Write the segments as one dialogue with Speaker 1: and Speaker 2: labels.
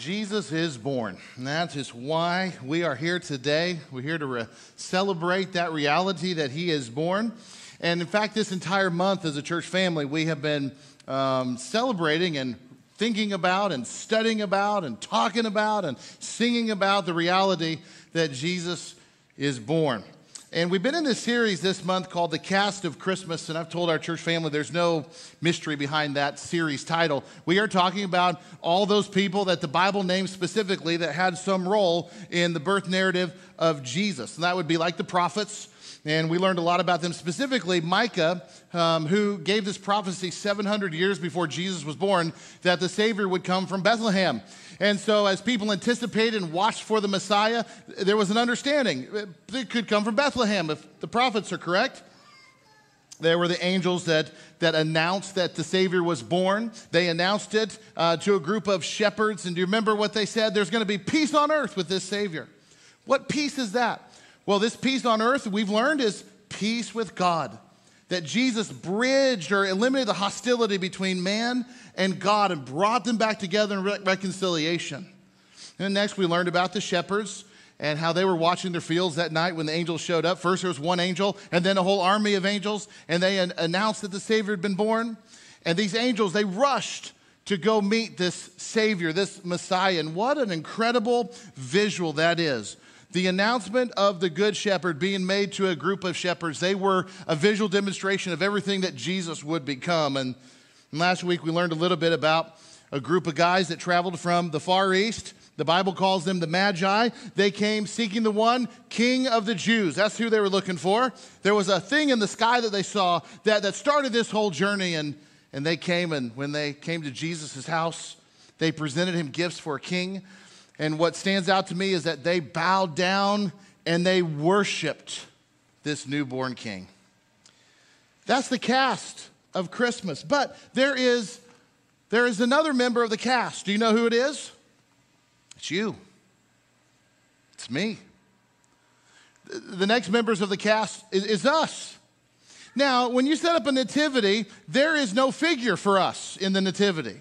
Speaker 1: Jesus is born. And that is why we are here today. We're here to re- celebrate that reality that he is born. And in fact, this entire month as a church family, we have been um, celebrating and thinking about and studying about and talking about and singing about the reality that Jesus is born. And we've been in this series this month called The Cast of Christmas, and I've told our church family there's no mystery behind that series title. We are talking about all those people that the Bible names specifically that had some role in the birth narrative of Jesus. And that would be like the prophets, and we learned a lot about them specifically. Micah, um, who gave this prophecy 700 years before Jesus was born, that the Savior would come from Bethlehem. And so, as people anticipated and watched for the Messiah, there was an understanding. It could come from Bethlehem if the prophets are correct. There were the angels that, that announced that the Savior was born. They announced it uh, to a group of shepherds. And do you remember what they said? There's going to be peace on earth with this Savior. What peace is that? Well, this peace on earth, we've learned, is peace with God that Jesus bridged or eliminated the hostility between man and God and brought them back together in re- reconciliation. And next, we learned about the shepherds and how they were watching their fields that night when the angels showed up. First, there was one angel, and then a whole army of angels, and they an- announced that the Savior had been born. And these angels, they rushed to go meet this Savior, this Messiah. And what an incredible visual that is the announcement of the Good Shepherd being made to a group of shepherds, they were a visual demonstration of everything that Jesus would become. And last week we learned a little bit about a group of guys that traveled from the Far East. The Bible calls them the Magi. They came seeking the one King of the Jews. That's who they were looking for. There was a thing in the sky that they saw that, that started this whole journey, and, and they came, and when they came to Jesus' house, they presented him gifts for a king. And what stands out to me is that they bowed down and they worshiped this newborn king. That's the cast of Christmas. But there is, there is another member of the cast. Do you know who it is? It's you. It's me. The next members of the cast is, is us. Now, when you set up a nativity, there is no figure for us in the nativity.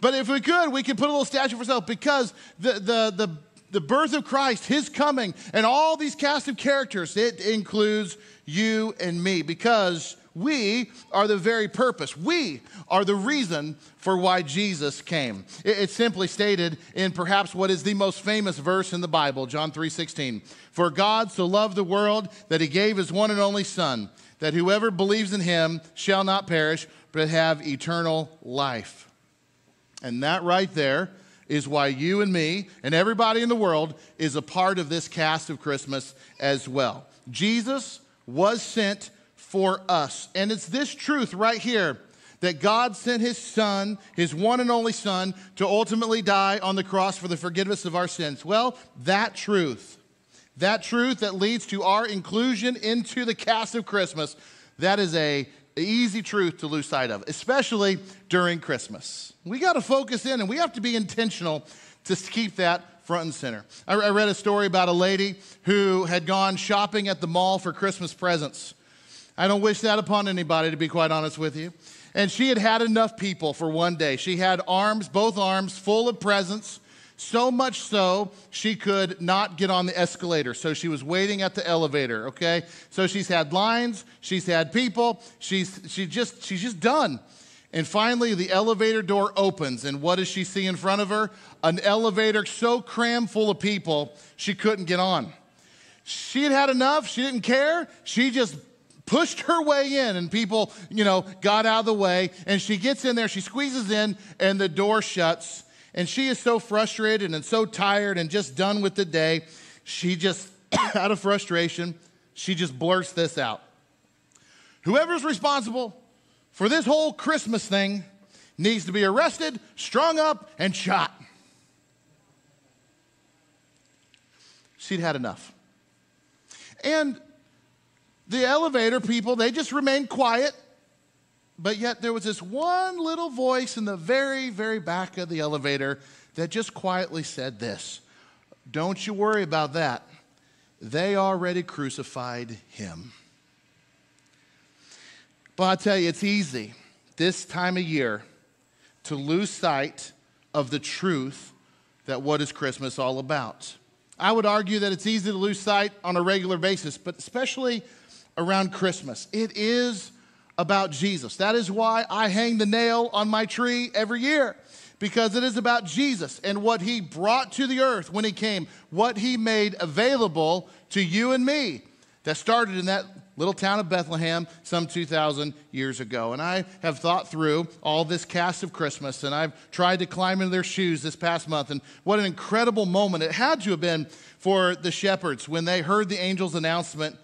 Speaker 1: But if we could, we could put a little statue for ourselves because the, the, the, the birth of Christ, his coming, and all these cast of characters, it includes you and me because we are the very purpose. We are the reason for why Jesus came. It's simply stated in perhaps what is the most famous verse in the Bible, John 3:16. For God so loved the world that he gave his one and only son, that whoever believes in him shall not perish, but have eternal life. And that right there is why you and me and everybody in the world is a part of this cast of Christmas as well. Jesus was sent for us. And it's this truth right here that God sent his son, his one and only son, to ultimately die on the cross for the forgiveness of our sins. Well, that truth, that truth that leads to our inclusion into the cast of Christmas, that is a easy truth to lose sight of, especially during Christmas. We got to focus in and we have to be intentional to keep that front and center. I, I read a story about a lady who had gone shopping at the mall for Christmas presents. I don't wish that upon anybody, to be quite honest with you. And she had had enough people for one day. She had arms, both arms, full of presents, so much so she could not get on the escalator. So she was waiting at the elevator, okay? So she's had lines, she's had people, she's, she just, she's just done. And finally, the elevator door opens, and what does she see in front of her? An elevator so crammed full of people, she couldn't get on. She had had enough, she didn't care. She just pushed her way in and people, you know, got out of the way. And she gets in there, she squeezes in, and the door shuts. And she is so frustrated and so tired and just done with the day. She just, out of frustration, she just blurts this out Whoever's responsible for this whole Christmas thing needs to be arrested, strung up, and shot. She'd had enough. And the elevator people, they just remained quiet. But yet there was this one little voice in the very, very back of the elevator that just quietly said this Don't you worry about that. They already crucified him. But I tell you, it's easy this time of year to lose sight of the truth that what is Christmas all about. I would argue that it's easy to lose sight on a regular basis, but especially around Christmas. It is about Jesus. That is why I hang the nail on my tree every year, because it is about Jesus and what he brought to the earth when he came, what he made available to you and me. That started in that little town of Bethlehem some 2,000 years ago. And I have thought through all this cast of Christmas, and I've tried to climb into their shoes this past month. And what an incredible moment it had to have been for the shepherds when they heard the angel's announcement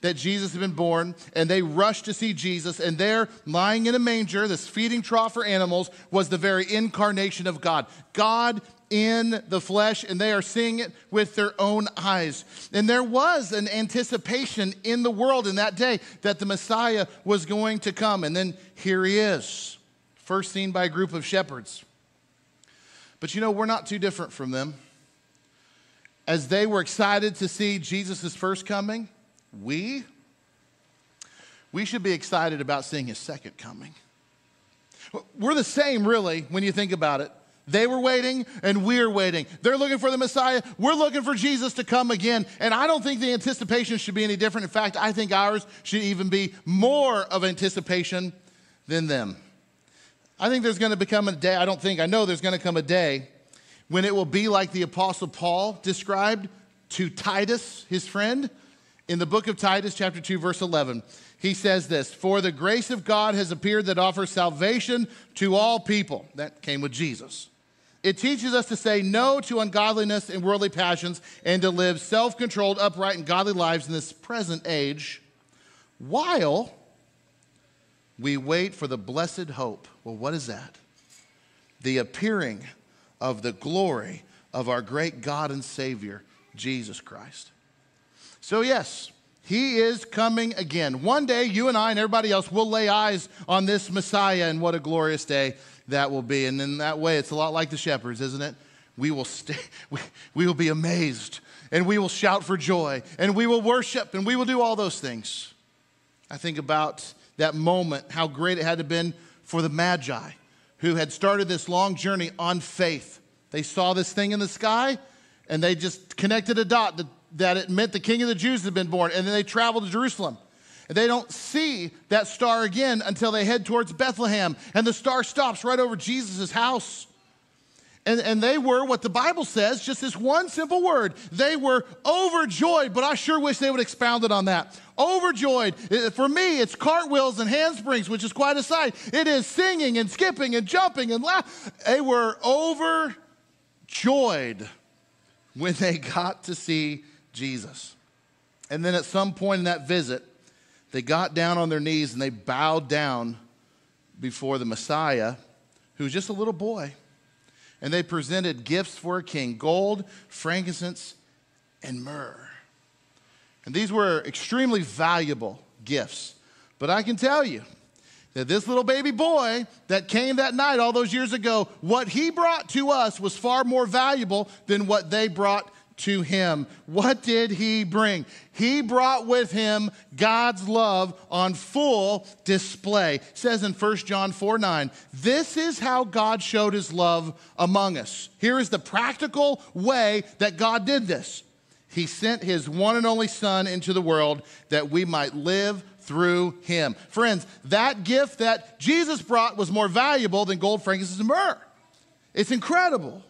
Speaker 1: that Jesus had been born, and they rushed to see Jesus, and there, lying in a manger, this feeding trough for animals, was the very incarnation of God. God in the flesh, and they are seeing it with their own eyes. And there was an anticipation in the world in that day that the Messiah was going to come. And then here he is, first seen by a group of shepherds. But you know, we're not too different from them. As they were excited to see Jesus' first coming, we, we should be excited about seeing his second coming. We're the same, really, when you think about it. They were waiting and we're waiting. They're looking for the Messiah. We're looking for Jesus to come again. And I don't think the anticipation should be any different. In fact, I think ours should even be more of anticipation than them. I think there's going to become a day, I don't think, I know there's going to come a day when it will be like the Apostle Paul described to Titus, his friend, in the book of Titus, chapter 2, verse 11, he says this For the grace of God has appeared that offers salvation to all people. That came with Jesus. It teaches us to say no to ungodliness and worldly passions and to live self controlled, upright, and godly lives in this present age while we wait for the blessed hope. Well, what is that? The appearing of the glory of our great God and Savior, Jesus Christ. So, yes, he is coming again. One day, you and I and everybody else will lay eyes on this Messiah, and what a glorious day that will be. And in that way, it's a lot like the shepherds, isn't it? We will, stay, we, we will be amazed, and we will shout for joy, and we will worship, and we will do all those things. I think about that moment, how great it had to have been for the Magi who had started this long journey on faith. They saw this thing in the sky, and they just connected a dot that that it meant the king of the Jews had been born, and then they travel to Jerusalem. And they don't see that star again until they head towards Bethlehem, and the star stops right over Jesus' house. And, and they were what the Bible says, just this one simple word. They were overjoyed, but I sure wish they would expound it on that. Overjoyed. For me, it's cartwheels and handsprings, which is quite a sight. It is singing and skipping and jumping and laughing. They were overjoyed when they got to see Jesus. And then at some point in that visit, they got down on their knees and they bowed down before the Messiah, who was just a little boy. And they presented gifts for a king gold, frankincense, and myrrh. And these were extremely valuable gifts. But I can tell you that this little baby boy that came that night all those years ago, what he brought to us was far more valuable than what they brought to him. What did he bring? He brought with him God's love on full display. It says in 1 John 4 9, this is how God showed his love among us. Here is the practical way that God did this. He sent his one and only Son into the world that we might live through him. Friends, that gift that Jesus brought was more valuable than gold, frankincense, and myrrh. It's incredible.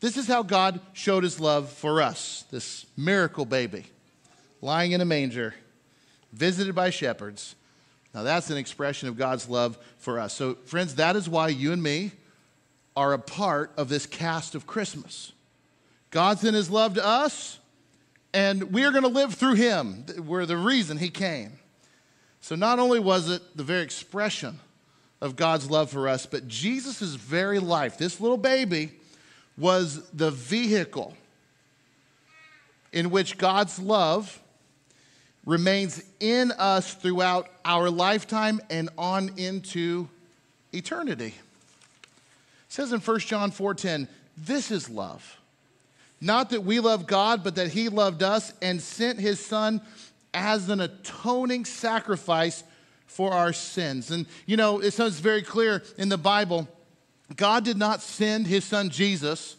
Speaker 1: This is how God showed his love for us this miracle baby lying in a manger, visited by shepherds. Now, that's an expression of God's love for us. So, friends, that is why you and me are a part of this cast of Christmas. God's in his love to us, and we are going to live through him. We're the reason he came. So, not only was it the very expression of God's love for us, but Jesus' very life, this little baby, was the vehicle in which God's love remains in us throughout our lifetime and on into eternity. It says in 1 John 4:10, this is love. Not that we love God, but that he loved us and sent his son as an atoning sacrifice for our sins. And you know, it sounds very clear in the Bible God did not send his son Jesus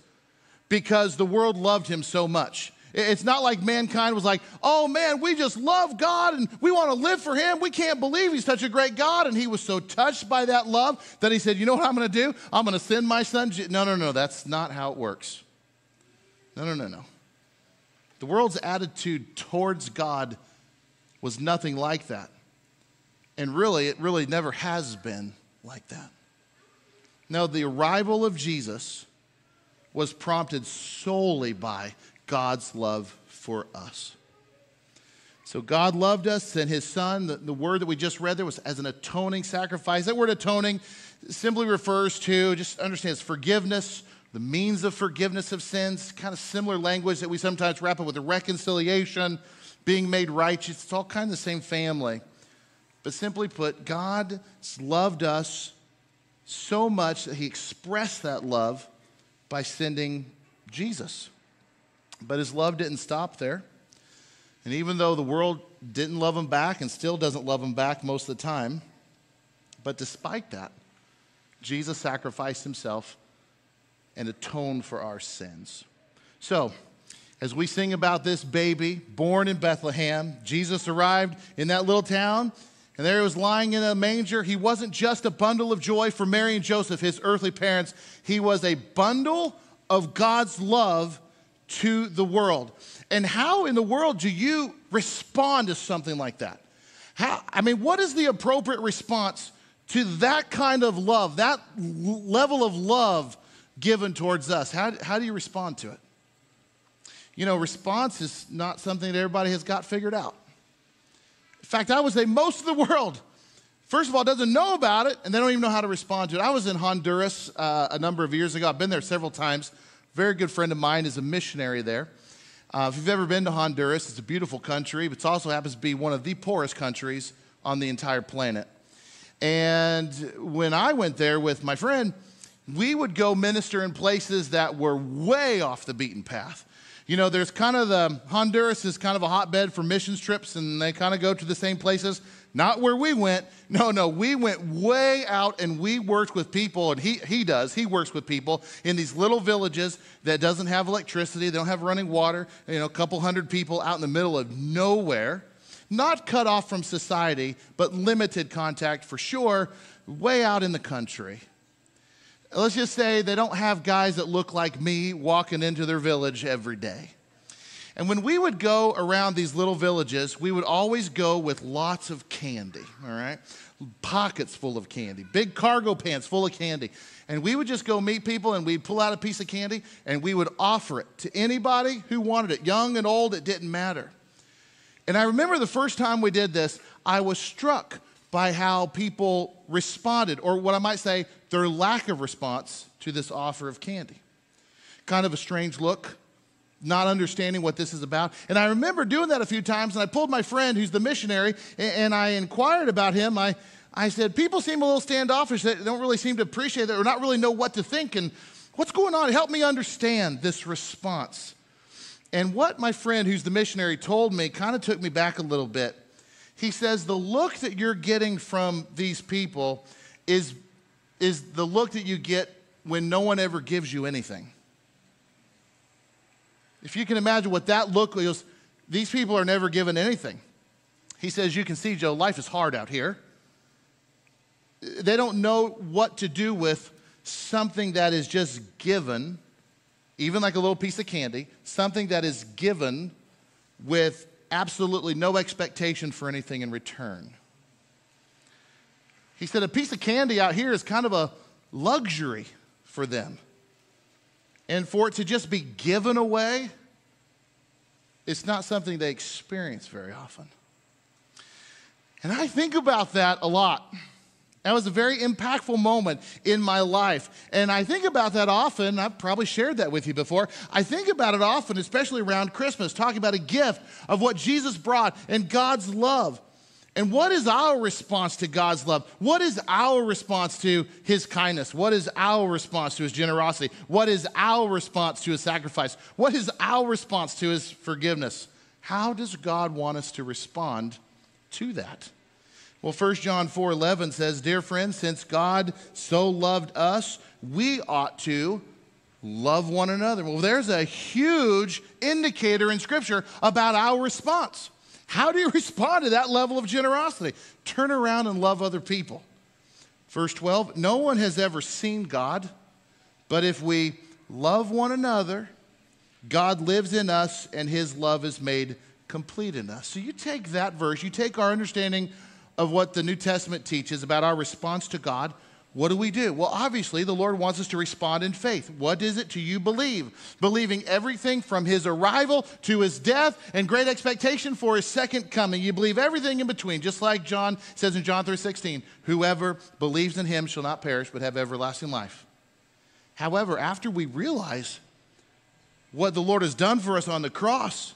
Speaker 1: because the world loved him so much. It's not like mankind was like, oh man, we just love God and we want to live for him. We can't believe he's such a great God. And he was so touched by that love that he said, you know what I'm going to do? I'm going to send my son. No, no, no, that's not how it works. No, no, no, no. The world's attitude towards God was nothing like that. And really, it really never has been like that. No, the arrival of Jesus was prompted solely by God's love for us. So God loved us, sent his son. The, the, word that we just read there was as an atoning sacrifice. That word atoning simply refers to, just understand, it's forgiveness, the means of forgiveness of sins, kind of similar language that we sometimes wrap up with the reconciliation, being made righteous. It's all kind of the same family. But simply put, God loved us so much that he expressed that love by sending Jesus. But his love didn't stop there. And even though the world didn't love him back and still doesn't love him back most of the time, but despite that, Jesus sacrificed himself and atoned for our sins. So, as we sing about this baby born in Bethlehem, Jesus arrived in that little town and there he was lying in a manger. He wasn't just a bundle of joy for Mary and Joseph, his earthly parents. He was a bundle of God's love to the world. And how in the world do you respond to something like that? How, I mean, what is the appropriate response to that kind of love, that level of love given towards us? How, how do you respond to it? You know, response is not something that everybody has got figured out. In fact, I would say most of the world, first of all, doesn't know about it, and they don't even know how to respond to it. I was in Honduras uh, a number of years ago. I've been there several times. A very good friend of mine is a missionary there. Uh, if you've ever been to Honduras, it's a beautiful country, but it also happens to be one of the poorest countries on the entire planet. And when I went there with my friend, we would go minister in places that were way off the beaten path. You know, there's kind of the Honduras is kind of a hotbed for missions trips, and they kind of go to the same places. Not where we went. No, no, we went way out and we worked with people, and he, he does. He works with people in these little villages that doesn't have electricity, they don't have running water, you know, a couple hundred people out in the middle of nowhere. Not cut off from society, but limited contact for sure, way out in the country let's just say they don't have guys that look like me walking into their village every day. And when we would go around these little villages, we would always go with lots of candy, all right? Pockets full of candy, big cargo pants full of candy. And we would just go meet people and we'd pull out a piece of candy and we would offer it to anybody who wanted it, young and old, it didn't matter. And I remember the first time we did this, I was struck by how people responded, or what I might say, their lack of response to this offer of candy. Kind of a strange look, not understanding what this is about. And I remember doing that a few times, and I pulled my friend who's the missionary, and I inquired about him. I, I said, People seem a little standoffish. They don't really seem to appreciate that or not really know what to think. And what's going on? Help me understand this response. And what my friend, who's the missionary, told me kind of took me back a little bit. He says, The look that you're getting from these people is, is the look that you get when no one ever gives you anything. If you can imagine what that look is, these people are never given anything. He says, You can see, Joe, life is hard out here. They don't know what to do with something that is just given, even like a little piece of candy, something that is given with absolutely no expectation for anything in return. He said, A piece of candy out here is kind of a luxury for them. And for it to just be given away, it's not something they experience very often. And I think about that a lot. That was a very impactful moment in my life. And I think about that often. I've probably shared that with you before. I think about it often, especially around Christmas, talking about a gift of what Jesus brought and God's love. And what is our response to God's love? What is our response to his kindness? What is our response to his generosity? What is our response to his sacrifice? What is our response to his forgiveness? How does God want us to respond to that? Well, 1 John 4 11 says, Dear friends, since God so loved us, we ought to love one another. Well, there's a huge indicator in Scripture about our response. How do you respond to that level of generosity? Turn around and love other people. Verse 12 No one has ever seen God, but if we love one another, God lives in us and his love is made complete in us. So you take that verse, you take our understanding of what the New Testament teaches about our response to God what do we do? Well, obviously, the Lord wants us to respond in faith. What is it to you believe? Believing everything from his arrival to his death and great expectation for his second coming. You believe everything in between, just like John says in John 3:16, whoever believes in him shall not perish but have everlasting life. However, after we realize what the Lord has done for us on the cross,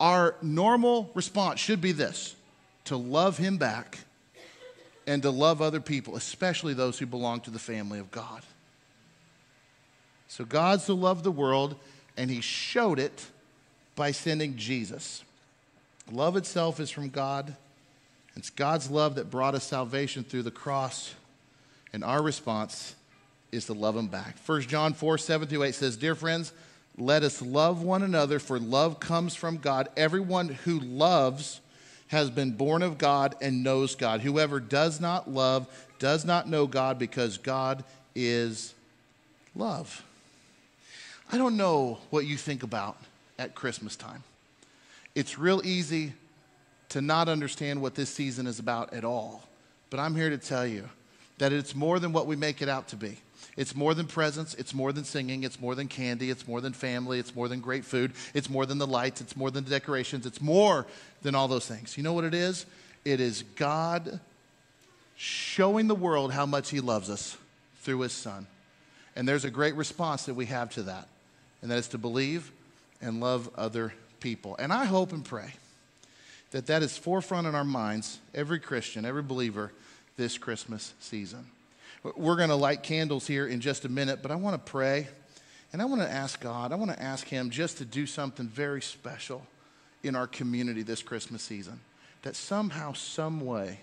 Speaker 1: our normal response should be this to love him back and to love other people, especially those who belong to the family of God. So God so loved the world, and he showed it by sending Jesus. Love itself is from God. It's God's love that brought us salvation through the cross, and our response is to love him back. 1 John 4 7 through 8 says, Dear friends, let us love one another, for love comes from God. Everyone who loves has been born of God and knows God. Whoever does not love does not know God because God is love. I don't know what you think about at Christmas time. It's real easy to not understand what this season is about at all. But I'm here to tell you that it's more than what we make it out to be. It's more than presents, it's more than singing, it's more than candy, it's more than family, it's more than great food, it's more than the lights, it's more than the decorations, it's more than all those things. You know what it is? It is God showing the world how much He loves us through His Son. And there's a great response that we have to that, and that is to believe and love other people. And I hope and pray that that is forefront in our minds, every Christian, every believer, this Christmas season. We're going to light candles here in just a minute, but I want to pray and I want to ask God, I want to ask Him just to do something very special in our community this Christmas season. That somehow, some way,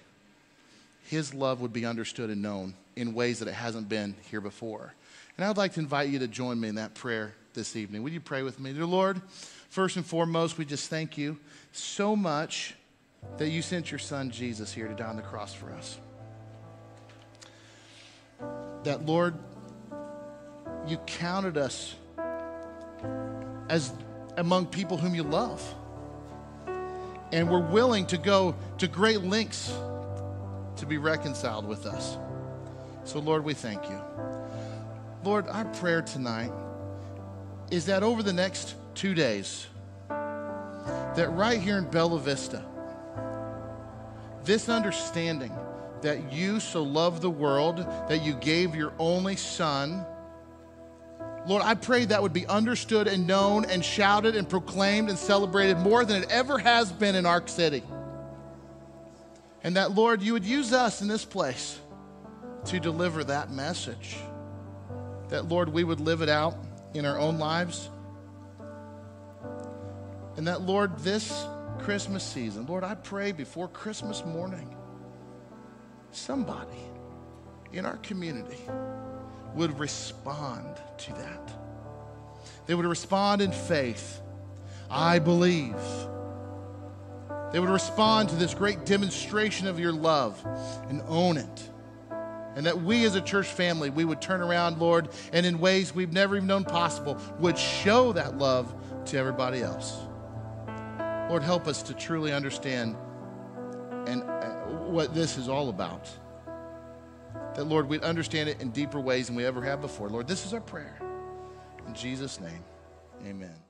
Speaker 1: His love would be understood and known in ways that it hasn't been here before. And I'd like to invite you to join me in that prayer this evening. Would you pray with me? Dear Lord, first and foremost, we just thank you so much that you sent your son Jesus here to die on the cross for us that, Lord, you counted us as among people whom you love. And we're willing to go to great lengths to be reconciled with us. So, Lord, we thank you. Lord, our prayer tonight is that over the next two days, that right here in Bella Vista, this understanding that you so loved the world that you gave your only son. Lord, I pray that would be understood and known and shouted and proclaimed and celebrated more than it ever has been in Ark City. And that, Lord, you would use us in this place to deliver that message. That, Lord, we would live it out in our own lives. And that, Lord, this Christmas season, Lord, I pray before Christmas morning, somebody in our community would respond to that. They would respond in faith. I believe. They would respond to this great demonstration of your love and own it. And that we as a church family, we would turn around, Lord, and in ways we've never even known possible, would show that love to everybody else. Lord, help us to truly understand and what this is all about. That, Lord, we'd understand it in deeper ways than we ever have before. Lord, this is our prayer. In Jesus' name, amen.